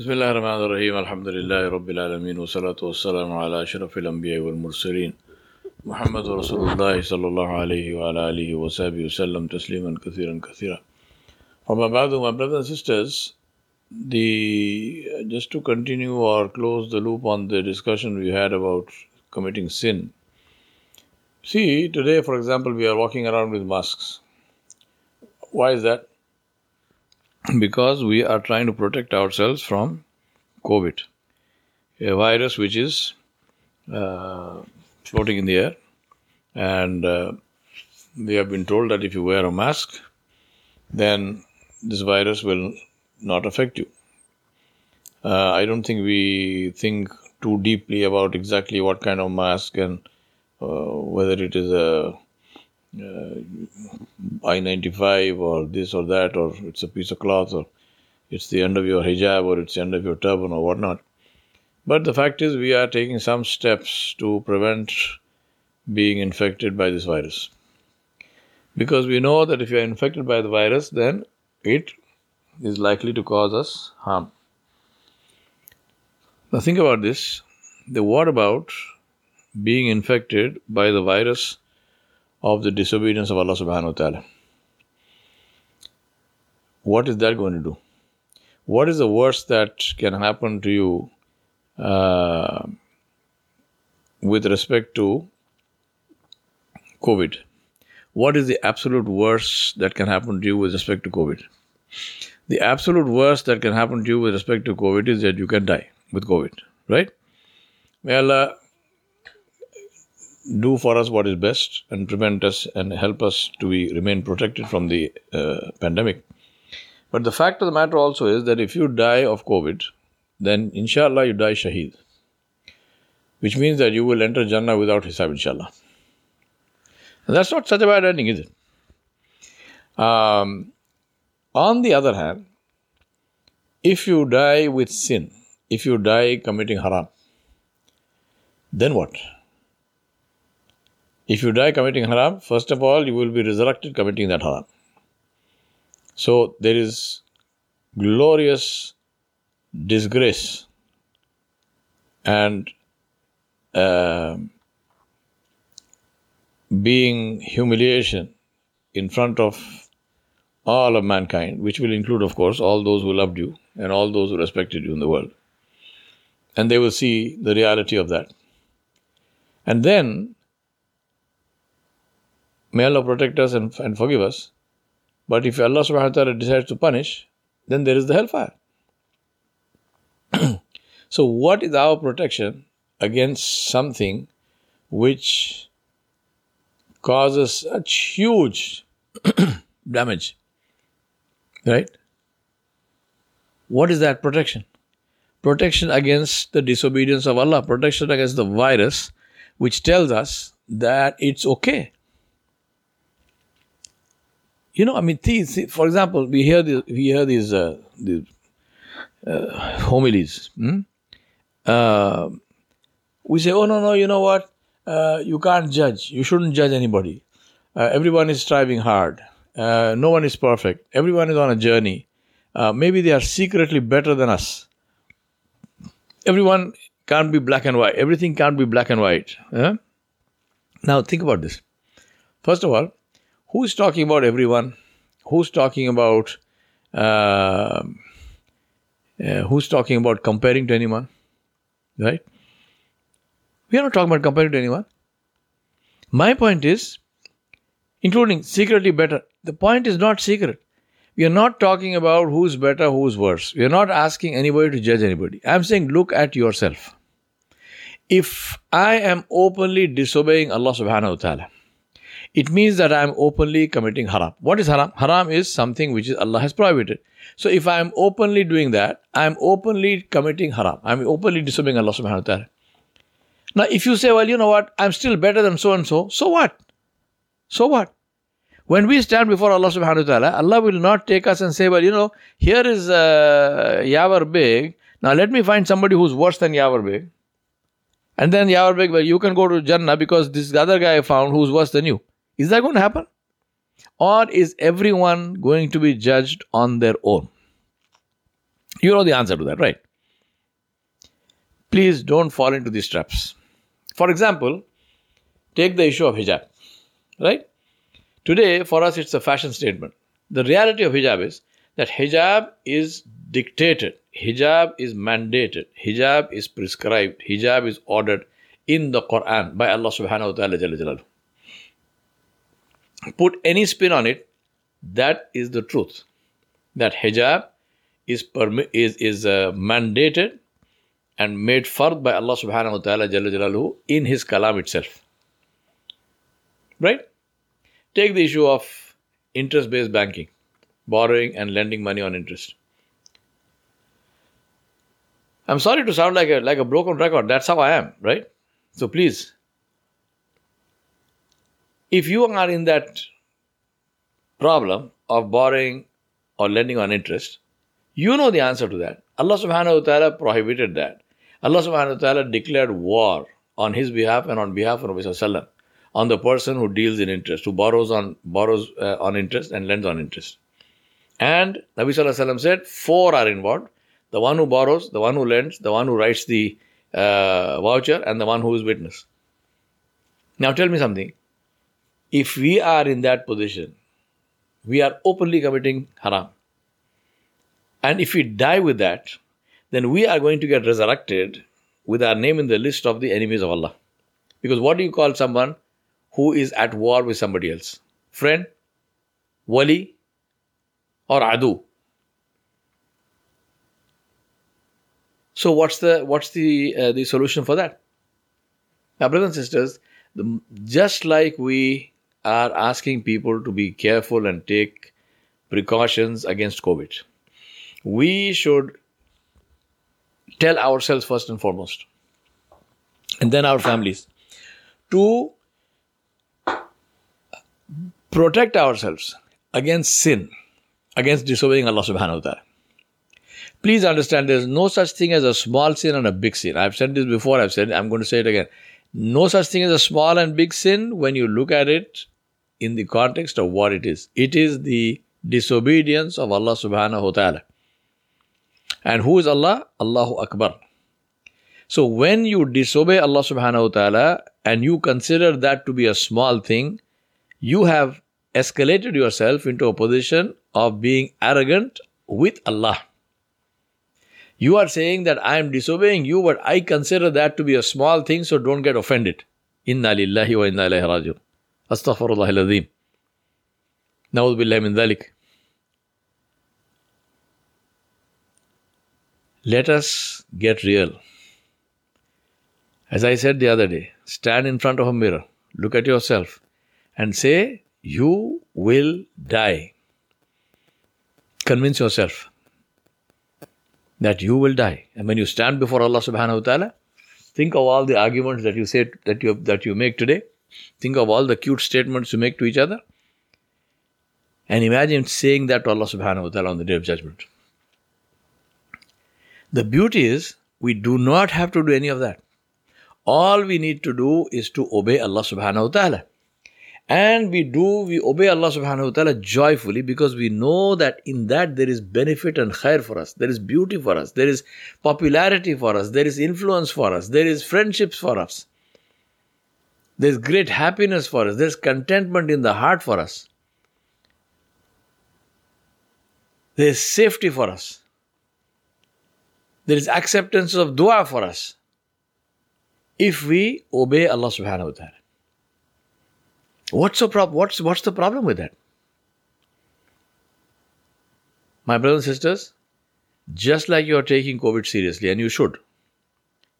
بسم الله الرحمن الرحيم الحمد لله رب العالمين والصلاة والسلام على أشرف الأنبياء والمرسلين محمد رسول الله صلى الله عليه وعلى آله وصحبه وسلم تسليما كثيرا كثيرا وما بعد my brothers and sisters the just to continue or close the loop on the discussion we had about committing sin see today for example we are walking around with masks why is that Because we are trying to protect ourselves from COVID, a virus which is uh, floating in the air. And uh, we have been told that if you wear a mask, then this virus will not affect you. Uh, I don't think we think too deeply about exactly what kind of mask and uh, whether it is a Uh, N95 or this or that, or it's a piece of cloth, or it's the end of your hijab, or it's the end of your turban, or whatnot. But the fact is, we are taking some steps to prevent being infected by this virus. Because we know that if you are infected by the virus, then it is likely to cause us harm. Now, think about this. The what about being infected by the virus of the disobedience of Allah subhanahu wa ta'ala. What is that going to do? What is the worst that can happen to you uh, with respect to COVID? What is the absolute worst that can happen to you with respect to COVID? The absolute worst that can happen to you with respect to COVID is that you can die with COVID, right? May Allah do for us what is best and prevent us and help us to be, remain protected from the uh, pandemic. But the fact of the matter also is that if you die of COVID, then inshallah you die shaheed, which means that you will enter Jannah without hisab, inshallah. And that's not such a bad ending, is it? Um, on the other hand, if you die with sin, if you die committing haram, then what? If you die committing haram, first of all, you will be resurrected committing that haram. So there is glorious disgrace and uh, being humiliation in front of all of mankind, which will include, of course, all those who loved you and all those who respected you in the world. And they will see the reality of that. And then May Allah protect us and, and forgive us. But if Allah subhanahu wa ta'ala decides to punish, then there is the hellfire. so, what is our protection against something which causes such huge damage? Right? What is that protection? Protection against the disobedience of Allah, protection against the virus, which tells us that it's okay you know, I mean, see, for example, we hear we hear these, uh, these uh, homilies. Hmm? Uh, we say, oh no, no, you know what? Uh, you can't judge. You shouldn't judge anybody. Uh, everyone is striving hard. Uh, no one is perfect. Everyone is on a journey. maybe they are secretly better than us. Everyone can't be black and white. Everything can't be black and white. Now, think about this. First of all, Who's talking about everyone? Who's talking about uh, uh, who's talking about comparing to anyone? Right? We are not talking about comparing to anyone. My point is, including secretly better, the point is not secret. We are not talking about who's better, who's worse. We are not asking anybody to judge anybody. I'm saying look at yourself. If I am openly disobeying Allah subhanahu wa ta'ala, it means that I am openly committing haram. What is haram? Haram is something which is Allah has prohibited. So if I am openly doing that, I am openly committing haram. I am openly disobeying Allah subhanahu wa ta'ala. Now if you say, well, you know what, I'm still better than so and so, so what? So what? When we stand before Allah subhanahu wa ta'ala, Allah will not take us and say, well, you know, here is uh, Yawar Baig. Now let me find somebody who's worse than Yawar Baig. And then Yawar Baig, well, you can go to Jannah because this other guy I found who's worse than you. Is that going to happen? Or is everyone going to be judged on their own? You know the answer to that, right? Please don't fall into these traps. For example, take the issue of hijab, right? Today, for us, it's a fashion statement. The reality of hijab is that hijab is dictated, hijab is mandated, hijab is prescribed, hijab is ordered in the Quran by Allah subhanahu wa ta'ala. Put any spin on it, that is the truth. That hijab is, permi- is, is uh, mandated and made fard by Allah subhanahu wa ta'ala Jalaluhu in His kalam itself. Right? Take the issue of interest based banking, borrowing and lending money on interest. I'm sorry to sound like a, like a broken record. That's how I am, right? So please, if you are in that problem of borrowing or lending on interest, you know the answer to that. Allah subhanahu wa ta'ala prohibited that. Allah subhanahu wa ta'ala declared war on his behalf and on behalf of Nabi on the person who deals in interest, who borrows on borrows uh, on interest and lends on interest. And Nabi Sallallahu said, four are involved. The one who borrows, the one who lends, the one who writes the uh, voucher, and the one who is witness. Now tell me something. If we are in that position, we are openly committing haram. And if we die with that, then we are going to get resurrected with our name in the list of the enemies of Allah. Because what do you call someone who is at war with somebody else? Friend? Wali? Or Adu? So what's the what's the uh, the solution for that? Now, brothers and sisters, the, just like we are asking people to be careful and take precautions against COVID, we should tell ourselves first and foremost, and then our families, to protect ourselves against sin, against disobeying Allah subhanahu wa ta'ala. Please understand there is no such thing as a small sin and a big sin. I've said this before, I've said it, I'm going to say it again. No such thing as a small and big sin when you look at it in the context of what it is. It is the disobedience of Allah subhanahu wa ta'ala. And who is Allah? Allahu Akbar. So when you disobey Allah subhanahu wa ta'ala and you consider that to be a small thing, you have escalated yourself into a position of being arrogant with Allah. You are saying that I am disobeying you, but I consider that to be a small thing, so don't get offended. Inna lillahi wa inna ilayhi rajiun. Astaghfirullah al-azim. Na'udhu billahi min dhalik. Let us get real. As I said the other day, stand in front of a mirror, look at yourself, and say, You will die. Convince yourself that you will die. And when you stand before Allah subhanahu wa ta'ala, think of all the arguments that you say that you that you make today. Think of all the cute statements you make to each other. And imagine saying that to Allah subhanahu wa ta'ala on the day of judgment. The beauty is we do not have to do any of that. All we need to do is to obey Allah subhanahu wa ta'ala. And we do, we obey Allah subhanahu wa ta'ala joyfully because we know that in that there is benefit and khair for us. There is beauty for us. There is popularity for us. There is influence for us. There is friendships for us. There's great happiness for us. There's contentment in the heart for us. There's safety for us. There is acceptance of dua for us. If we obey Allah subhanahu wa ta'ala. What's the, prob- what's, what's the problem with that? My brothers and sisters, just like you are taking COVID seriously, and you should.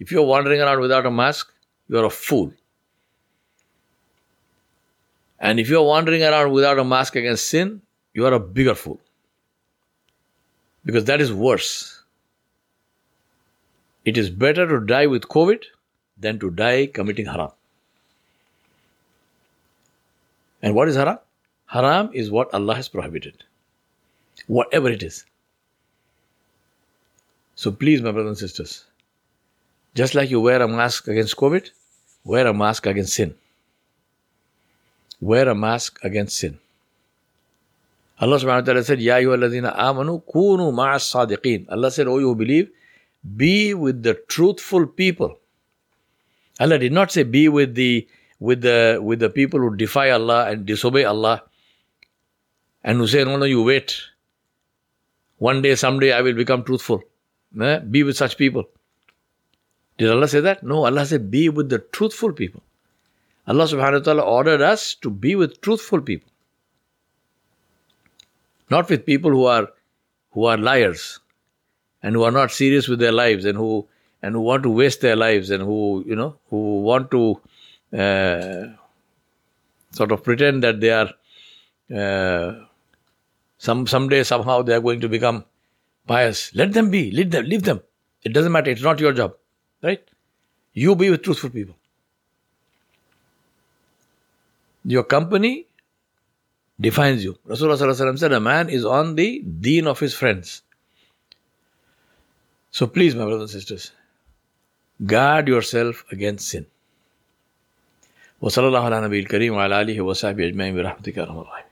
If you're wandering around without a mask, you're a fool. And if you're wandering around without a mask against sin, you are a bigger fool. Because that is worse. It is better to die with COVID than to die committing haram. And what is haram? Haram is what Allah has prohibited, whatever it is. So please, my brothers and sisters, just like you wear a mask against COVID, wear a mask against sin. Wear a mask against sin. Allah subhanahu wa ta'ala said, Ya ayyuhalladhina amanu kunu ma'as sadiqeen. Allah said, Oh, you believe, be with the truthful people. Allah did not say be with the with the with the people who defy Allah and disobey Allah and who say, No, no, you wait. One day, someday I will become truthful. Eh? Be with such people. Did Allah say that? No, Allah said, Be with the truthful people. Allah subhanahu wa ta'ala ordered us to be with truthful people. Not with people who are who are liars and who are not serious with their lives and who and who want to waste their lives and who you know who want to uh, sort of pretend that they are uh, some someday somehow they are going to become pious. Let them be. Leave them. Leave them. It doesn't matter. It's not your job, right? You be with truthful people. Your company defines you. Rasulullah said a man is on the deen of his friends. So please, my brothers and sisters, guard yourself against sin. وصلى الله على نبي الكريم وعلى آله وصحبه أجمعين برحمتك يا